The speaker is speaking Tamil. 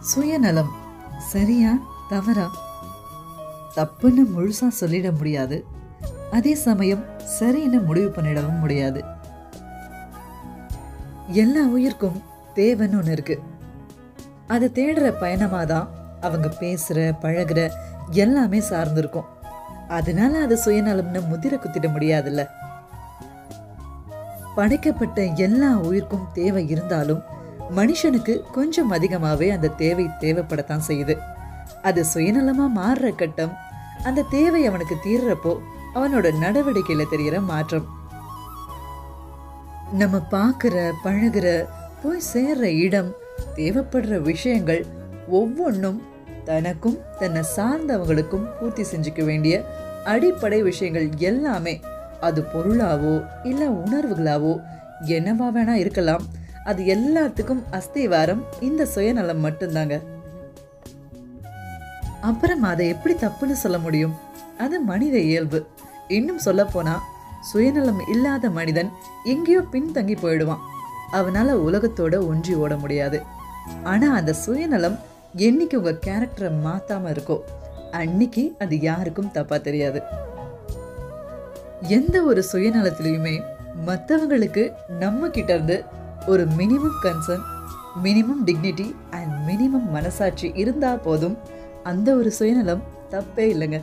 சுயநலம். சரியா? தவறா? தப்புன்னு முழுசா சொல்லிட முடியாது. அதே சமயம் சரின்னு முடிவு பண்ணிடவும் முடியாது. எல்லா உயிருக்கும் தேவைன்னு ஒன்று இருக்கு. அதை தேடுற பயணமாக தான் அவங்க பேசுகிற பழகுற எல்லாமே சார்ந்திருக்கும். அதனால அது சுயநலம்னு முதிர குத்திட முடியாதுல்ல. படைக்கப்பட்ட எல்லா உயிருக்கும் தேவை இருந்தாலும் மனுஷனுக்கு கொஞ்சம் அதிகமாகவே அந்த தேவை தேவைப்படத்தான் செய்யுது. அது சுயநலமா மாறுற கட்டம் அந்த தேவை அவனுக்கு தீர்றப்போ அவனோட நடவடிக்கையில் தெரிகிற மாற்றம். நம்ம பார்க்குற பழகுற போய் சேர்ற இடம் தேவைப்படுற விஷயங்கள் ஒவ்வொன்றும் தனக்கும் தன்னை சார்ந்தவங்களுக்கும் பூர்த்தி செஞ்சுக்க வேண்டிய அடிப்படை விஷயங்கள் எல்லாமே அது பொருளாவோ இல்லை உணர்வுகளாவோ என்னவா வேணா இருக்கலாம். அது எல்லாத்துக்கும் அஸ்திவாரம் இந்த சுயநலம் மட்டும்தாங்க. அப்புறம் அதை எப்படி தப்புன்னு சொல்ல முடியும்? அது மனித இயல்பு. இன்னும் சொல்ல போனா சுயநலம் இல்லாத மனிதன் எங்கேயோ பின்தங்கி போயிடுவான். அவனால உலகத்தோட ஒன்றி ஓட முடியாது. ஆனா அந்த சுயநலம் என்னைக்கு உங்க கேரக்டரை மாத்தாம இருக்கோ அன்னைக்கு அது யாருக்கும் தப்பா தெரியாது. எந்த ஒரு சுயநலத்திலையுமே மற்றவங்களுக்கு நம்ம கிட்ட இருந்து ஒரு minimum concern minimum dignity and minimum மனசாட்சி இருந்தால் போதும். அந்த ஒரு சுயநலம் தப்பே இல்லைங்க.